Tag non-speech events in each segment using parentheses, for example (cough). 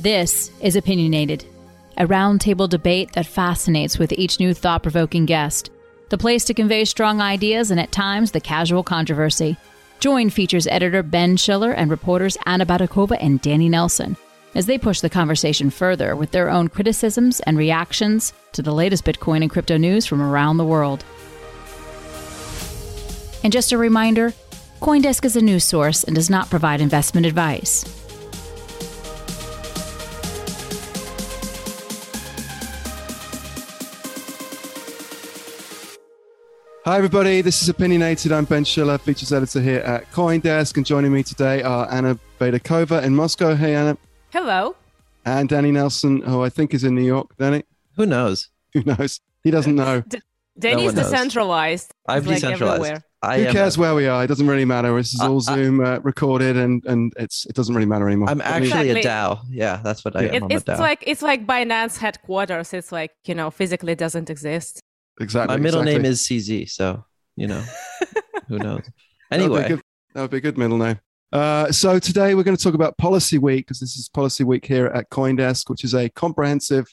This is Opinionated, a roundtable debate that fascinates with each new thought provoking guest. The place to convey strong ideas and at times the casual controversy. Join features editor Ben Schiller and reporters Anna Baydakova and Danny Nelson as they push the conversation further with their own criticisms and reactions to the latest Bitcoin and crypto news from around the world. And just a reminder Coindesk is a news source and does not provide investment advice. Hi, everybody. This is Opinionated. I'm Ben Schiller, features editor here at Coindesk. And joining me today are Anna Baydakova in Moscow. Hey, Anna. Hello. And Danny Nelson, who I think is in New York. Danny? Who knows? Who knows? He doesn't know. (laughs) D- Danny's No knows. decentralized. I'm like, decentralized. everywhere. I Who am. cares where we are? It doesn't really matter. This is all I- Zoom uh, recorded, and and it's it doesn't really matter anymore. I'm actually Exactly. a DAO. Yeah, that's what I Yeah. am. It, I'm a it's DAO. like it's like Binance headquarters. It's like you know physically doesn't exist. Exactly. My middle exactly. name is CZ, so you know, who (laughs) knows? That would be a Anyway, good- that would be a good middle name. Uh, so today we're going to talk about Policy Week because this is Policy Week here at CoinDesk, which is a comprehensive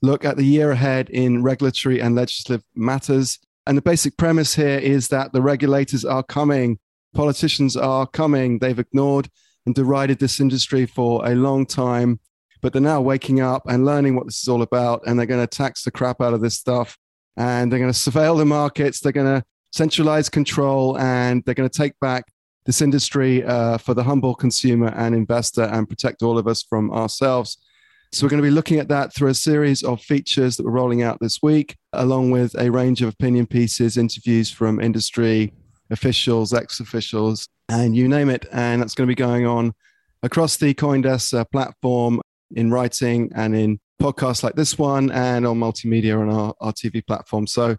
look at the year ahead in regulatory and legislative matters. And the basic premise here is that the regulators are coming, politicians are coming. They've ignored and derided this industry for a long time, but they're now waking up and learning what this is all about. And they're going to tax the crap out of this stuff. And they're going to surveil the markets. They're going to centralize control and they're going to take back this industry uh, for the humble consumer and investor and protect all of us from ourselves. So, we're going to be looking at that through a series of features that we're rolling out this week, along with a range of opinion pieces, interviews from industry officials, ex officials, and you name it. And that's going to be going on across the Coindesk uh, platform in writing and in podcasts like this one and on multimedia on our, our TV platform. So,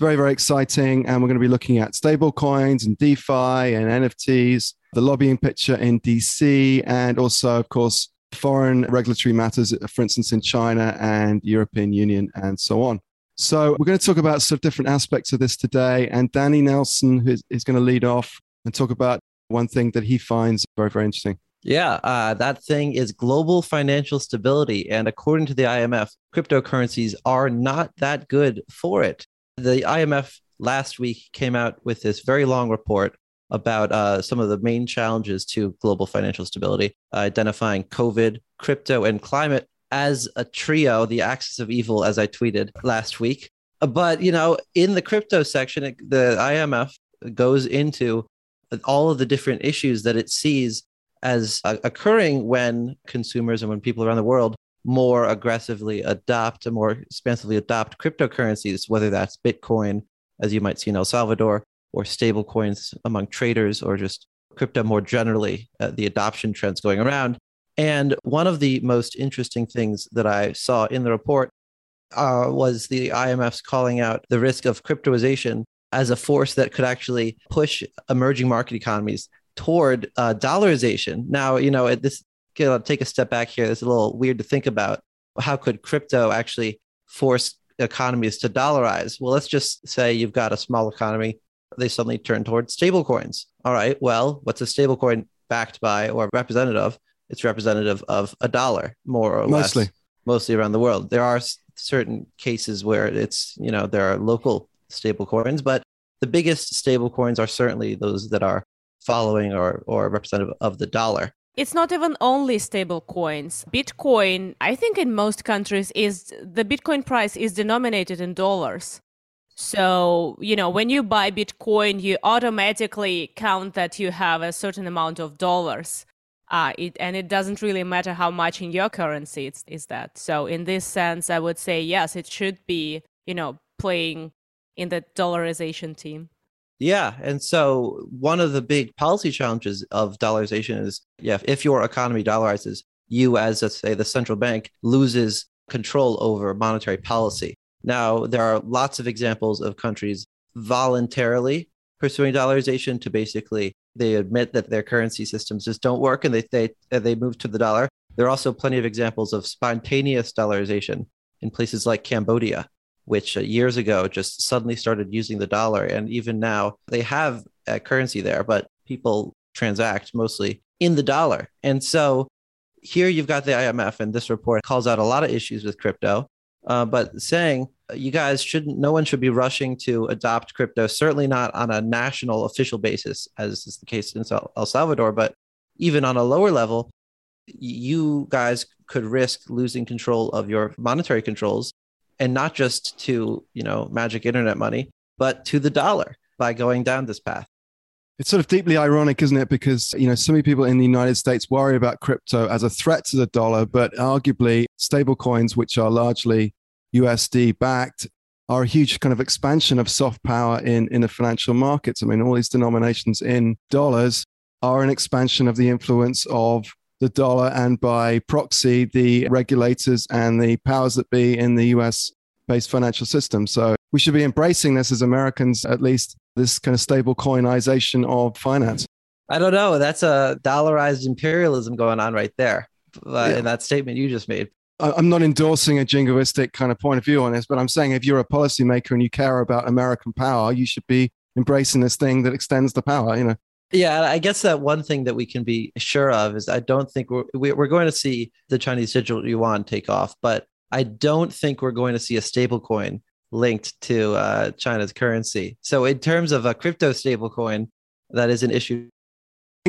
very, very exciting. And we're going to be looking at stable coins and DeFi and NFTs, the lobbying picture in DC, and also, of course, foreign regulatory matters, for instance, in China and European Union and so on. So we're going to talk about sort of different aspects of this today. And Danny Nelson is, is going to lead off and talk about one thing that he finds very, very interesting. Yeah, uh, that thing is global financial stability, and according to the IMF, cryptocurrencies are not that good for it. The IMF last week came out with this very long report about uh, some of the main challenges to global financial stability, uh, identifying COVID, crypto, and climate as a trio, the axis of evil, as I tweeted last week. But you know, in the crypto section, it, the IMF goes into all of the different issues that it sees as uh, occurring when consumers and when people around the world more aggressively adopt, more expansively adopt cryptocurrencies, whether that's Bitcoin, as you might see in El Salvador, or stable coins among traders, or just crypto more generally, uh, the adoption trends going around. And one of the most interesting things that I saw in the report uh, was the IMF's calling out the risk of cryptoization as a force that could actually push emerging market economies toward uh, dollarization. Now, you know, this know, take a step back here. It's a little weird to think about. How could crypto actually force economies to dollarize? Well, let's just say you've got a small economy. They suddenly turn toward stable coins. All right. Well, what's a stable coin backed by or representative of? It's representative of a dollar, more or Mostly. less, mostly around the world. There are certain cases where it's, you know, there are local stable coins, but the biggest stable coins are certainly those that are following or, or representative of the dollar. It's not even only stable coins. Bitcoin, I think in most countries is the Bitcoin price is denominated in dollars. So, you know, when you buy Bitcoin, you automatically count that you have a certain amount of dollars. Uh, it, and it doesn't really matter how much in your currency it's, is that. So, in this sense, I would say yes, it should be, you know, playing in the dollarization team. Yeah. And so one of the big policy challenges of dollarization is yeah, if your economy dollarizes, you as let's say the central bank loses control over monetary policy. Now, there are lots of examples of countries voluntarily pursuing dollarization to basically they admit that their currency systems just don't work and they they they move to the dollar. There are also plenty of examples of spontaneous dollarization in places like Cambodia, which uh, years ago just suddenly started using the dollar. And even now, they have a currency there, but people transact mostly in the dollar. And so, here you've got the IMF, and this report calls out a lot of issues with crypto, uh, but saying you guys shouldn't, no one should be rushing to adopt crypto, certainly not on a national official basis, as is the case in El Salvador, but even on a lower level, you guys could risk losing control of your monetary controls and not just to, you know, magic internet money, but to the dollar by going down this path. It's sort of deeply ironic, isn't it? Because, you know, so many people in the United States worry about crypto as a threat to the dollar, but arguably stablecoins, which are largely USD backed, are a huge kind of expansion of soft power in, in the financial markets. I mean, all these denominations in dollars are an expansion of the influence of the dollar and by proxy, the regulators and the powers that be in the US based financial system. So we should be embracing this as Americans, at least this kind of stable coinization of finance. I don't know. That's a dollarized imperialism going on right there uh, yeah. in that statement you just made. I'm not endorsing a jingoistic kind of point of view on this, but I'm saying if you're a policymaker and you care about American power, you should be embracing this thing that extends the power. You know. Yeah, I guess that one thing that we can be sure of is I don't think we're we're going to see the Chinese digital yuan take off, but I don't think we're going to see a stable coin linked to uh, China's currency. So in terms of a crypto stablecoin, that is an issue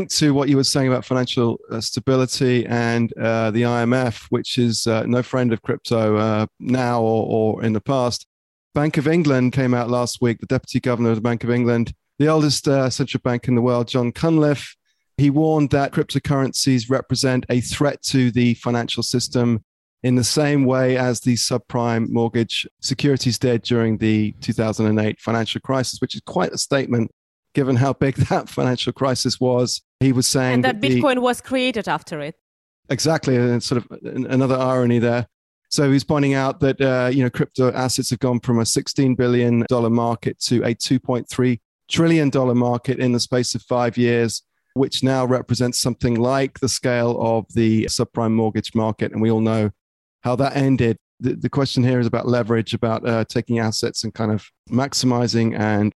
to what you were saying about financial uh, stability and uh, the IMF, which is uh, no friend of crypto uh, now or, or, in the past. Bank of England came out last week, the deputy governor of the Bank of England, the oldest uh, central bank in the world, John Cunliffe. He warned that cryptocurrencies represent a threat to the financial system in the same way as the subprime mortgage securities did during the 2008 financial crisis, which is quite a statement given how big (laughs) that financial crisis was. He was saying and that, that Bitcoin the, was created after it. Exactly, and sort of another irony there. So he's pointing out that uh, you know crypto assets have gone from a 16 billion dollar market to a 2.3 trillion dollar market in the space of five years, which now represents something like the scale of the subprime mortgage market. And we all know how that ended. The, the question here is about leverage, about uh, taking assets and kind of maximizing and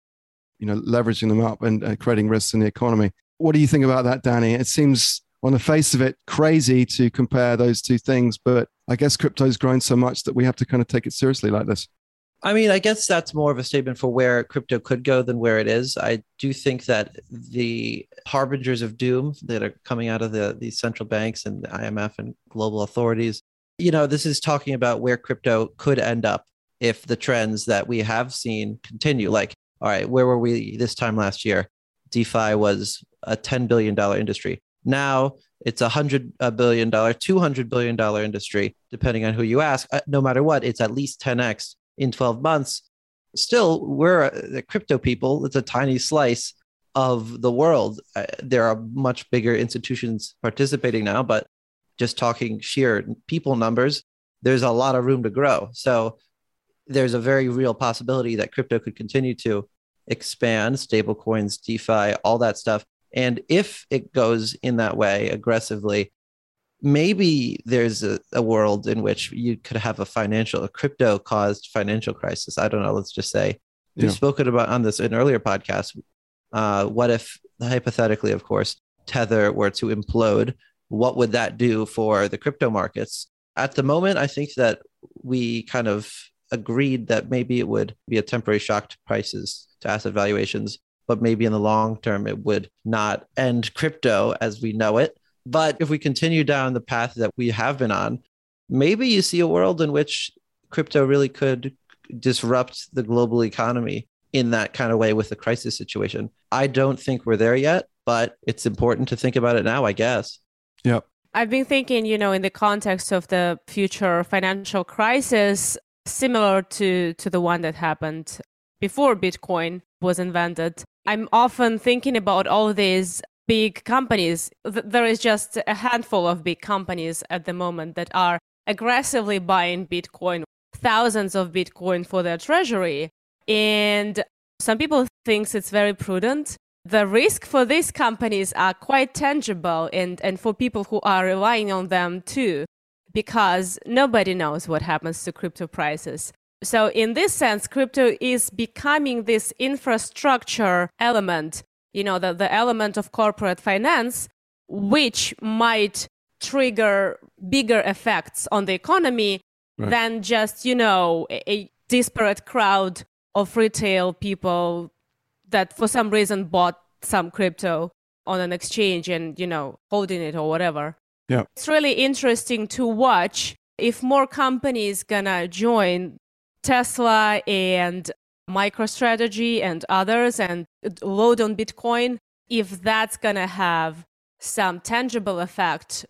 you know leveraging them up and uh, creating risks in the economy. What do you think about that, Danny? It seems on the face of it crazy to compare those two things, but I guess crypto's grown so much that we have to kind of take it seriously like this. I mean, I guess that's more of a statement for where crypto could go than where it is. I do think that the harbingers of doom that are coming out of the these central banks and the IMF and global authorities, you know, this is talking about where crypto could end up if the trends that we have seen continue. Like all right, where were we this time last year? DeFi was a $10 billion industry. Now it's a $100 billion, $200 billion industry, depending on who you ask. Uh, no matter what, it's at least 10x in 12 months. Still, we're uh, the crypto people, it's a tiny slice of the world. Uh, there are much bigger institutions participating now, but just talking sheer people numbers, there's a lot of room to grow. So there's a very real possibility that crypto could continue to expand, stablecoins, DeFi, all that stuff. And if it goes in that way aggressively, maybe there's a, a world in which you could have a financial, a crypto caused financial crisis. I don't know. Let's just say yeah. we've spoken about on this in earlier podcasts. Uh, what if, hypothetically, of course, Tether were to implode? What would that do for the crypto markets? At the moment, I think that we kind of agreed that maybe it would be a temporary shock to prices, to asset valuations, but maybe in the long term it would not end crypto as we know it. But if we continue down the path that we have been on, maybe you see a world in which crypto really could disrupt the global economy in that kind of way with the crisis situation. I don't think we're there yet, but it's important to think about it now, I guess. Yep. I've been thinking, you know, in the context of the future financial crisis, similar to to the one that happened before Bitcoin was invented. I'm often thinking about all these big companies. There is just a handful of big companies at the moment that are aggressively buying Bitcoin, thousands of Bitcoin for their treasury. And some people think it's very prudent. The risk for these companies are quite tangible and, and for people who are relying on them too because nobody knows what happens to crypto prices. So, in this sense, crypto is becoming this infrastructure element, you know, the, the element of corporate finance, which might trigger bigger effects on the economy right. than just, you know, a, a disparate crowd of retail people that for some reason bought some crypto on an exchange and, you know, holding it or whatever. Yeah. It's really interesting to watch if more companies gonna join Tesla and MicroStrategy and others and load on Bitcoin, if that's gonna have some tangible effect,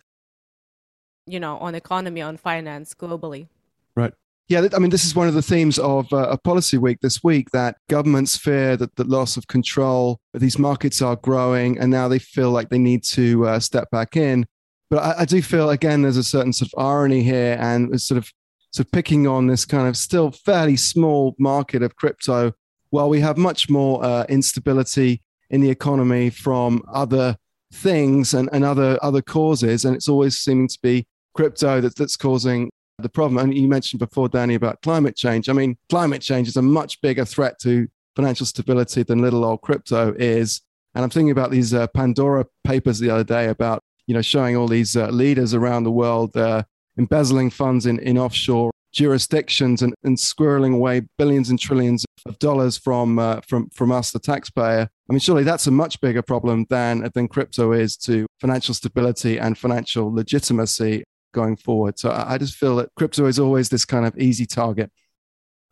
you know, on economy, on finance globally. Right. Yeah, I mean, this is one of the themes of uh, a policy week this week that governments fear that the loss of control, these markets are growing, and now they feel like they need to uh, step back in. But I, I, do feel, again, there's a certain sort of irony here and sort of, of picking on this kind of still fairly small market of crypto while we have much more uh, instability in the economy from other things and, and other, other causes. And it's always seeming to be crypto that, that's causing the problem. And you mentioned before, Danny, about climate change. I mean, climate change is a much bigger threat to financial stability than little old crypto is. And I'm thinking about these uh, Pandora papers the other day about, you know, showing all these uh, leaders around the world uh, embezzling funds in, in offshore jurisdictions and, and squirreling away billions and trillions of dollars from, uh, from, from us, the taxpayer. I mean, surely that's a much bigger problem than, than crypto is to financial stability and financial legitimacy going forward. So I just feel that crypto is always this kind of easy target.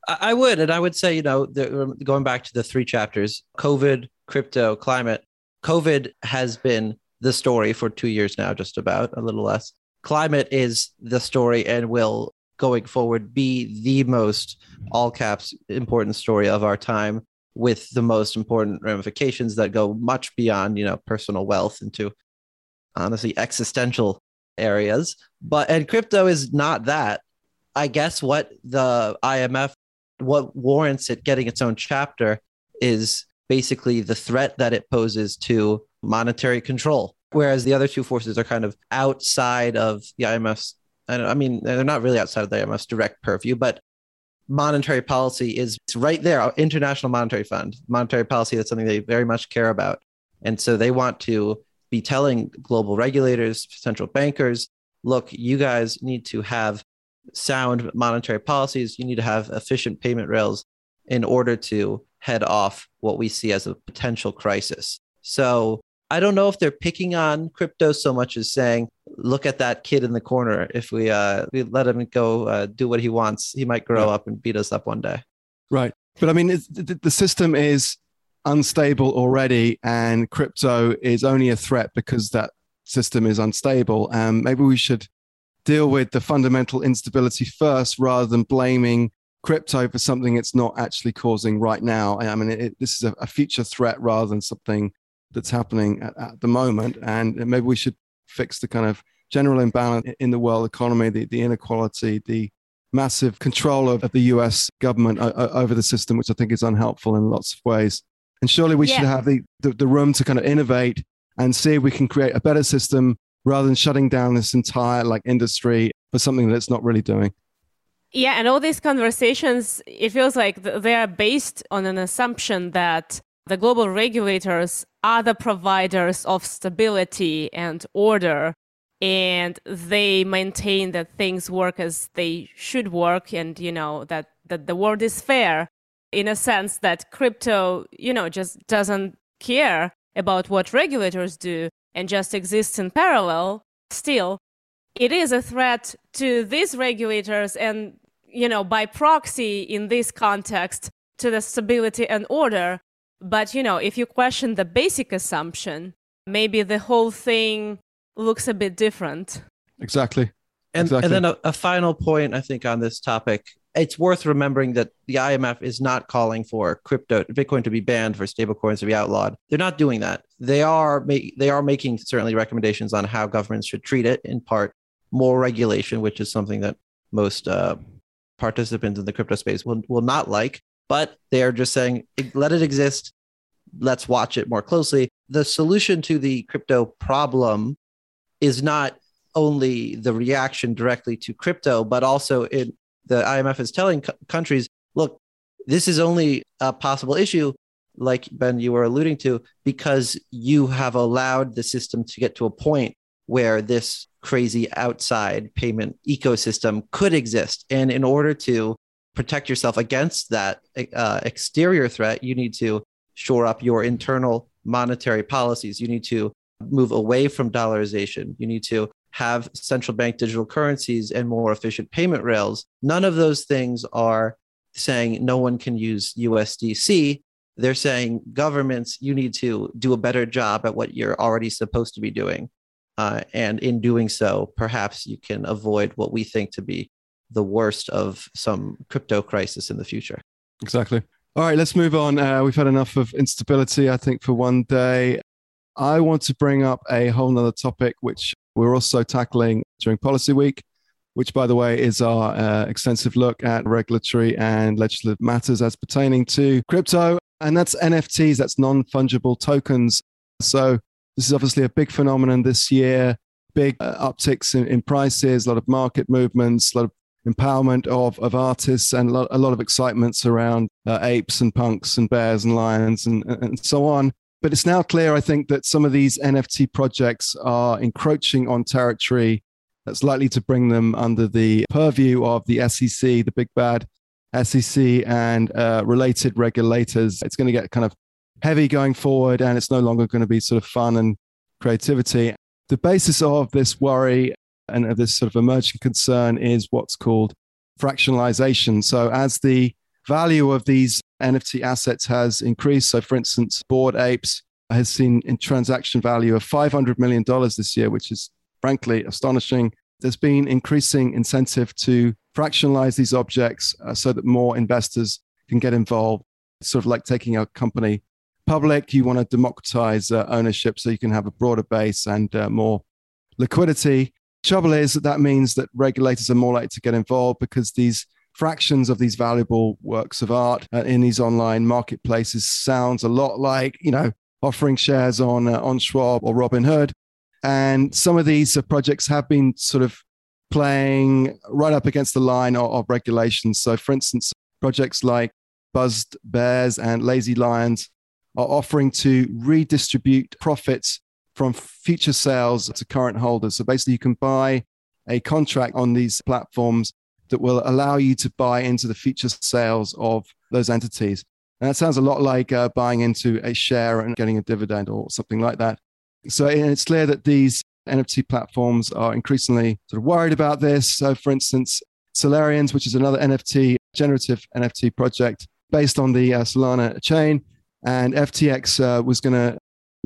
I would, and I would say, you know, the, going back to the three chapters: COVID, crypto, climate. COVID has been the story for two years now, just about a little less. Climate is the story and will going forward be the most all caps important story of our time with the most important ramifications that go much beyond you know personal wealth into honestly existential areas. But and crypto is not that. I guess what the IMF what warrants it getting its own chapter is basically the threat that it poses to monetary control. Whereas the other two forces are kind of outside of the IMF's, I mean, they're not really outside of the IMF's direct purview, but monetary policy is right there. Uh, International Monetary Fund, monetary policy, that's something they very much care about. And so they want to be telling global regulators, central bankers, look, you guys need to have sound monetary policies. You need to have efficient payment rails in order to head off what we see as a potential crisis. So I don't know if they're picking on crypto so much as saying, look at that kid in the corner. If we, uh, we let him go uh, do what he wants, he might grow up and beat us up one day. Right. But I mean, the, the system is unstable already, and crypto is only a threat because that system is unstable. And maybe we should deal with the fundamental instability first rather than blaming crypto for something it's not actually causing right now. I mean, it, this is a, a, future threat rather than something that's happening at, at, the moment. And maybe we should fix the kind of general imbalance in the world economy, the, the inequality, the massive control of, of the US government o- over the system, which I think is unhelpful in lots of ways. And surely we yeah. should have the, the, the room to kind of innovate and see if we can create a better system rather than shutting down this entire like industry for something that it's not really doing. Yeah, and all these conversations, it feels like they are based on an assumption that the global regulators the providers of stability and order, and they maintain that things work as they should work, and you know that that the world is fair in a sense that crypto, you know, just doesn't care about what regulators do and just exists in parallel, still, it is a threat to these regulators and, you know, by proxy in this context to the stability and order. But, you know, if you question the basic assumption, maybe the whole thing looks a bit different. Exactly. And, exactly. and then a, a final point, I think, on this topic it's worth remembering that the IMF is not calling for crypto Bitcoin to be banned for stablecoins to be outlawed. They're not doing that. They are they are making certainly recommendations on how governments should treat it. In part, more regulation, which is something that most uh, participants in the crypto space will will not like. But they are just saying let it exist. Let's watch it more closely. The solution to the crypto problem is not only the reaction directly to crypto, but also in the IMF is telling countries, look, this is only a possible issue, like Ben, you were alluding to, because you have allowed the system to get to a point where this crazy outside payment ecosystem could exist. And in order to protect yourself against that uh, exterior threat, you need to shore up your internal monetary policies. You need to move away from dollarization. You need to have central bank digital currencies and more efficient payment rails. None of those things are saying no one can use USDC. They're saying governments, you need to do a better job at what you're already supposed to be doing. Uh, and in doing so, perhaps you can avoid what we think to be the worst of some crypto crisis in the future. Exactly. All right, let's move on. Uh, we've had enough of instability, I think, for one day. I want to bring up a whole nother topic, which we're also tackling during Policy Week, which, by the way, is our uh, extensive look at regulatory and legislative matters as pertaining to crypto. And that's NFTs, that's non fungible tokens. So, this is obviously a big phenomenon this year, big uh, upticks in, in, prices, a lot of market movements, a lot of empowerment of, of artists, and a lot, of excitements around uh, apes and punks and bears and lions and, and so on. But it's now clear, I think, that some of these NFT projects are encroaching on territory that's likely to bring them under the purview of the SEC, the big bad SEC, and uh, related regulators. It's going to get kind of heavy going forward, and it's no longer going to be sort of fun and creativity. The basis of this worry and of this sort of emerging concern is what's called fractionalization. So, as the value of these NFT assets has increased. So, for instance, Bored Apes has seen a transaction value of $500 million this year, which is frankly astonishing. There's been increasing incentive to fractionalize these objects uh, so that more investors can get involved. It's sort of like taking a company public. You want to democratize uh, ownership so you can have a broader base and uh, more liquidity. Trouble is that that means that regulators are more likely to get involved because these fractions of these valuable works of art uh, in these online marketplaces sounds a lot like, you know, offering shares on, uh, on Schwab or Robinhood. And some of these uh, projects have been sort of playing right up against the line of, of regulations. So, for instance, projects like Buzzed Bears and Lazy Lions are offering to redistribute profits from future sales to current holders. So basically, you can buy a contract on these platforms that will allow you to buy into the future sales of those entities. And that sounds a lot like uh, buying into a share and getting a dividend or something like that. So it's clear that these NFT platforms are increasingly sort of worried about this. So, for instance, Solarians, which is another NFT, generative NFT project based on the uh, Solana chain, and FTX uh, was going to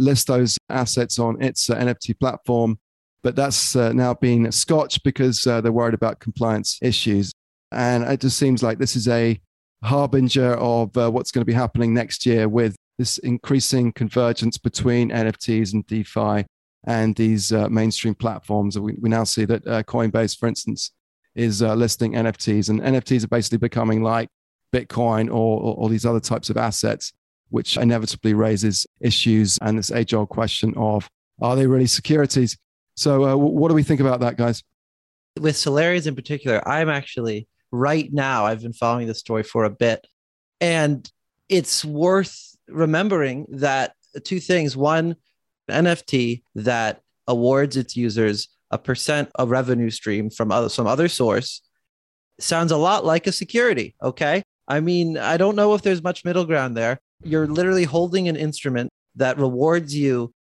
list those assets on its uh, NFT platform but that's uh, now been scotched because uh, they're worried about compliance issues. And it just seems like this is a harbinger of uh, what's going to be happening next year with this increasing convergence between NFTs and DeFi and these uh, mainstream platforms. We, we now see that Coinbase, for instance, is listing NFTs, and NFTs are basically becoming like Bitcoin or, or these other types of assets, which inevitably raises issues and this age old question of are they really securities? So, uh, what do we think about that, guys? With Solarians in particular, I'm actually right now, I've been following the story for a bit, and it's worth remembering that two things. One, NFT that awards its users a percent of revenue stream from other, some other source sounds a lot like a security. Okay. I mean, I don't know if there's much middle ground there. You're literally holding an instrument that rewards you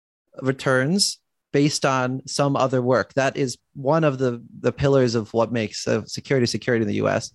returns based on some other work. That is one of the the pillars of what makes security security in the U.S.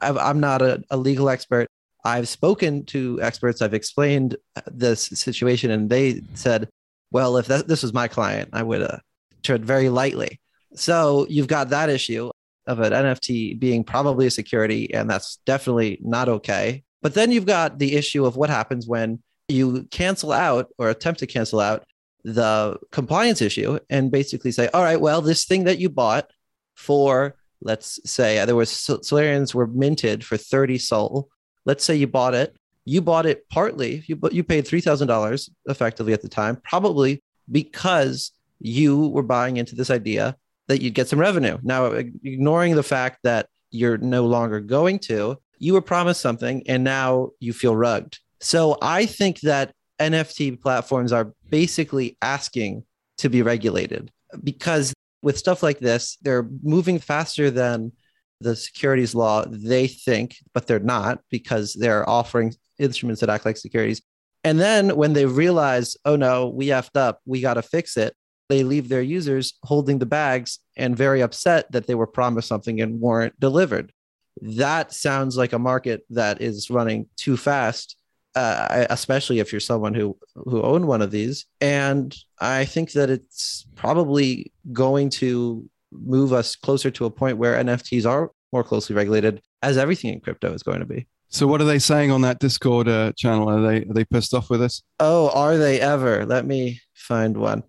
i am not a, a legal expert. I've spoken to experts. I've explained this situation, and they said, "Well, if that, this was my client, I would uh, tread very lightly." So you've got that issue of an NFT being probably a security, and that's definitely not okay. But then you've got the issue of what happens when you cancel out or attempt to cancel out the compliance issue and basically say, all right, well, this thing that you bought for, let's say there was Solarians were minted for 30 sol. Let's say you bought it. You bought it partly, you, you paid $3,000 effectively at the time, probably because you were buying into this idea that you'd get some revenue. Now, ignoring the fact that you're no longer going to, you were promised something and now you feel rugged. So I think that NFT platforms are basically asking to be regulated. because with stuff like this, they're moving faster than the securities law they think, but they're not because they're offering instruments that act like securities. And then when they realize, oh no, we effed up, we got to fix it, they leave their users holding the bags and very upset that they were promised something and weren't delivered. That sounds like a market that is running too fast, uh, especially if you're someone who who owned one of these. And I think that it's probably going to move us closer to a point where NFTs are more closely regulated, as everything in crypto is going to be. So, what are they saying on that Discord uh, channel? Are they are they pissed off with us? Oh, are they ever? Let me find one.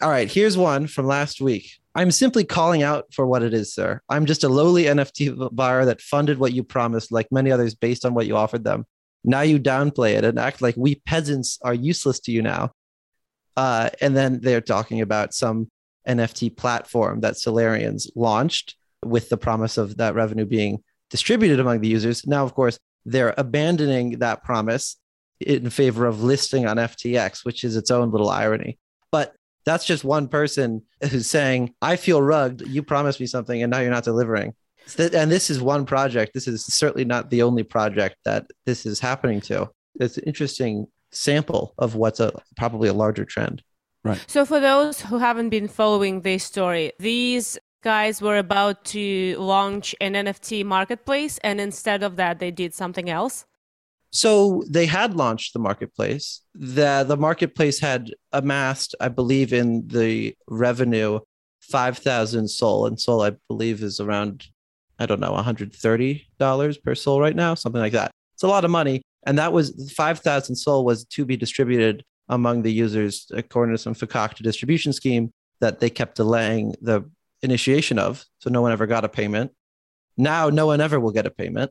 All right, here's one from last week. I'm simply calling out for what it is, sir. I'm just a lowly NFT buyer that funded what you promised, like many others, based on what you offered them. Now you downplay it and act like we peasants are useless to you now. Uh, and then they're talking about some NFT platform that Solarians launched with the promise of that revenue being distributed among the users. Now, of course, they're abandoning that promise in favor of listing on FTX, which is its own little irony. But that's just one person who's saying, I feel rugged. You promised me something and now you're not delivering. And this is one project. This is certainly not the only project that this is happening to. It's an interesting sample of what's a probably a larger trend. Right. So, for those who haven't been following this story, these guys were about to launch an NFT marketplace, and instead of that, they did something else. So they had launched the marketplace. The the marketplace had amassed, I believe, in the revenue five thousand SOL, and SOL I believe is around I don't know one hundred thirty dollars per SOL right now, something like that. It's a lot of money, and that was five thousand SOL was to be distributed among the users according to some Fakakta distribution scheme that they kept delaying the initiation of. So no one ever got a payment. Now no one ever will get a payment.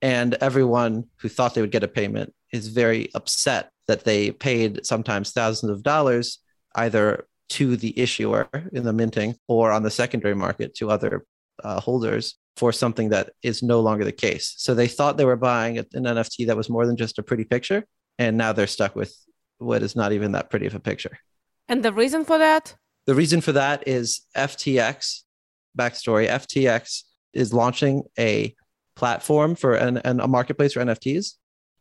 And everyone who thought they would get a payment is very upset that they paid sometimes thousands of dollars either to the issuer in the minting or on the secondary market to other uh, holders for something that is no longer the case. So they thought they were buying an NFT that was more than just a pretty picture. And now they're stuck with what is not even that pretty of a picture. And the reason for that? The reason for that is FTX. Backstory FTX is launching a platform for an, an, a marketplace for NFTs.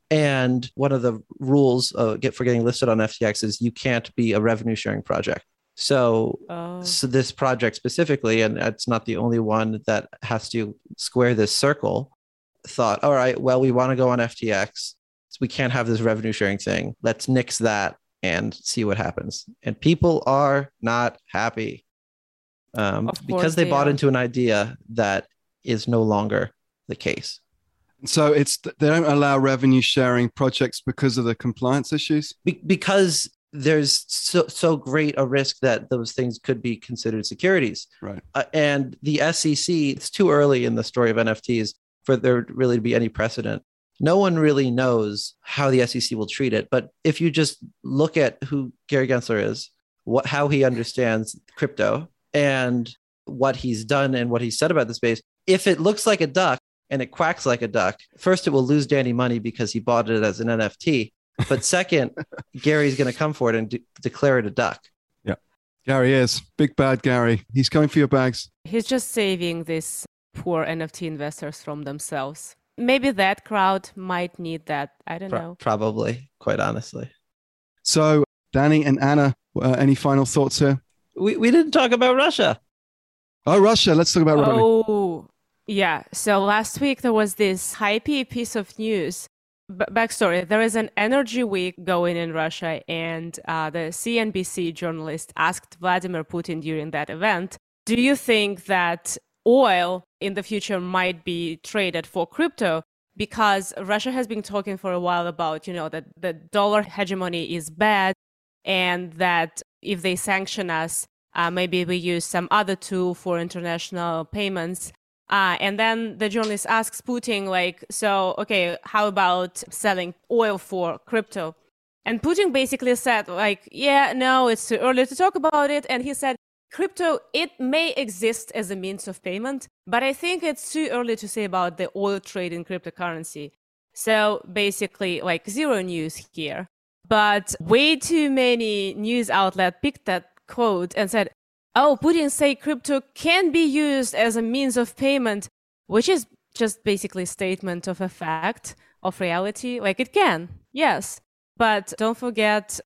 And one of the rules uh, get for getting listed on FTX is you can't be a revenue sharing project. So, oh. so this project specifically, and it's not the only one that has to square this circle, thought, all right, well, we want to go on FTX we can't have this revenue sharing thing. Let's nix that and see what happens. And people are not happy um, because they, they bought are. into an idea that is no longer the case. So it's they don't allow revenue sharing projects because of the compliance issues. Be- because there's so so great a risk that those things could be considered securities. Right. Uh, and the SEC, it's too early in the story of NFTs for there really to be any precedent no one really knows how the SEC will treat it. But if you just look at who Gary Gensler is, what how he understands crypto and what he's done and what he said about the space, if it looks like a duck and it quacks like a duck, first it will lose Danny money because he bought it as an NFT. But (laughs) second, Gary's going to come for it and de- declare it a duck. Yeah. Gary is big bad Gary. He's coming for your bags. He's just saving these poor NFT investors from themselves maybe that crowd might need that. I don't Pro- know. Probably, quite honestly. So, Danny and Anna, uh, any final thoughts here? We we didn't talk about Russia. Oh, Russia. Let's talk about Russia. Oh, yeah. So last week there was this hypey piece of news. B- backstory: There is an energy week going in Russia, and uh, the CNBC journalist asked Vladimir Putin during that event, "Do you think that oil in the future might be traded for crypto because Russia has been talking for a while about, you know, that the dollar hegemony is bad and that if they sanction us, uh, maybe we use some other tool for international payments. Uh, and then the journalist asks Putin, like, so, okay, how about selling oil for crypto? And Putin basically said, like, yeah, no, it's too early to talk about it. And he said, Crypto, it may exist as a means of payment, but I think it's too early to say about the oil trade in cryptocurrency. So basically, like zero news here. But way too many news outlets picked that quote and said, oh, Putin say crypto can be used as a means of payment, which is just basically statement of a fact of reality. Like it can, yes. But don't forget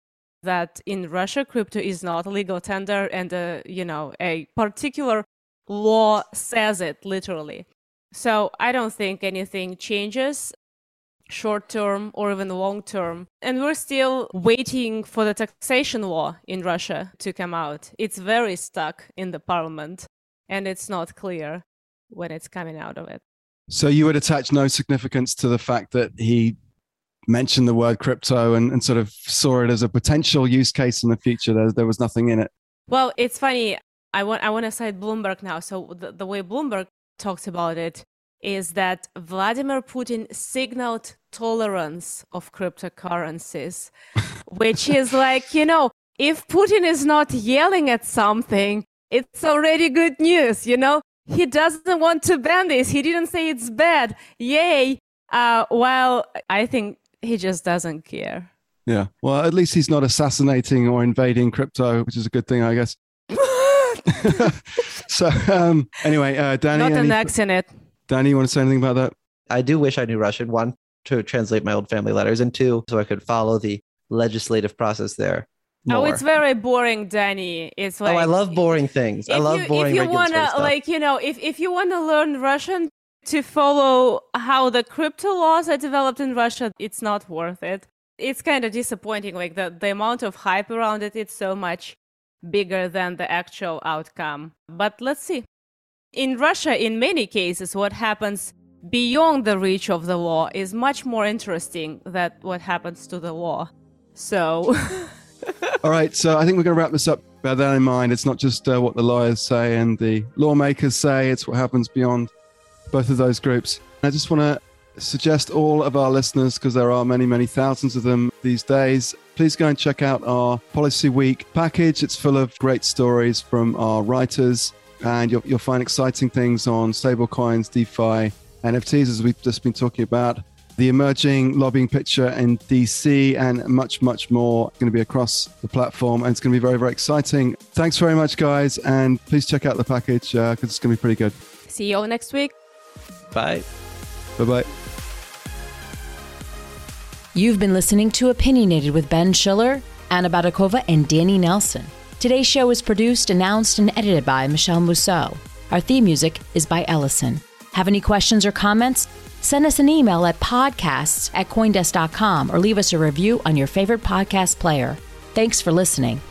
that in Russia, crypto is not legal tender, and uh, you know a particular law says it literally. So I don't think anything changes short term or even long term. And we're still waiting for the taxation law in Russia to come out. It's very stuck in the parliament and it's not clear when it's coming out of it. So you would attach no significance to the fact that he mentioned the word crypto and, and sort of saw it as a potential use case in the future. There, there was nothing in it. Well, it's funny. I want I want to cite Bloomberg now. So the, the way Bloomberg talks about it is that Vladimir Putin signaled tolerance of cryptocurrencies, (laughs) which is like, you know, if Putin is not yelling at something, it's already good news, you know? He doesn't want to ban this. He didn't say it's bad. Yay. Uh, well, I think he just doesn't care. Yeah. Well, at least he's not assassinating or invading crypto, which is a good thing, I guess. (laughs) (laughs) so, um, anyway, uh, Danny. Not an accident. Danny, you want to say anything about that? I do wish I knew Russian. One, to translate my old family letters, and two, so I could follow the legislative process there. Oh, more. Oh, it's very boring, Danny. It's like oh, I love boring things. I love you, boring. If you wanna, stuff. like, you know, if if you wanna learn Russian to follow how the crypto laws are developed in Russia, it's not worth it. It's kind of disappointing. Like the the amount of hype around it, it's so much bigger than the actual outcome. But let's see. In Russia, in many cases, what happens beyond the reach of the law is much more interesting than what happens to the law. So. (laughs) All right, so I think we're going to wrap this up. Bear that in mind. It's not just uh, what the lawyers say and the lawmakers say, it's what happens beyond both of those groups. I just want to suggest all of our listeners, because there are many, many thousands of them these days, please go and check out our Policy Week package. It's full of great stories from our writers and you'll, you'll find exciting things on stablecoins, DeFi, NFTs, as we've just been talking about, the emerging lobbying picture in DC, and much, much more going to be across the platform. And it's going to be very, very exciting. Thanks very much, guys. And please check out the package because uh, it's going to be pretty good. See you all next week. Bye. Bye bye. You've been listening to Opinionated with Ben Schiller, Anna Baydakova, and Danny Nelson. Today's show is produced, announced, and edited by Michelle Musso. Our theme music is by Ellison. Have any questions or comments? Send us an email at podcasts at coindesk.com or leave us a review on your favorite podcast player. Thanks for listening.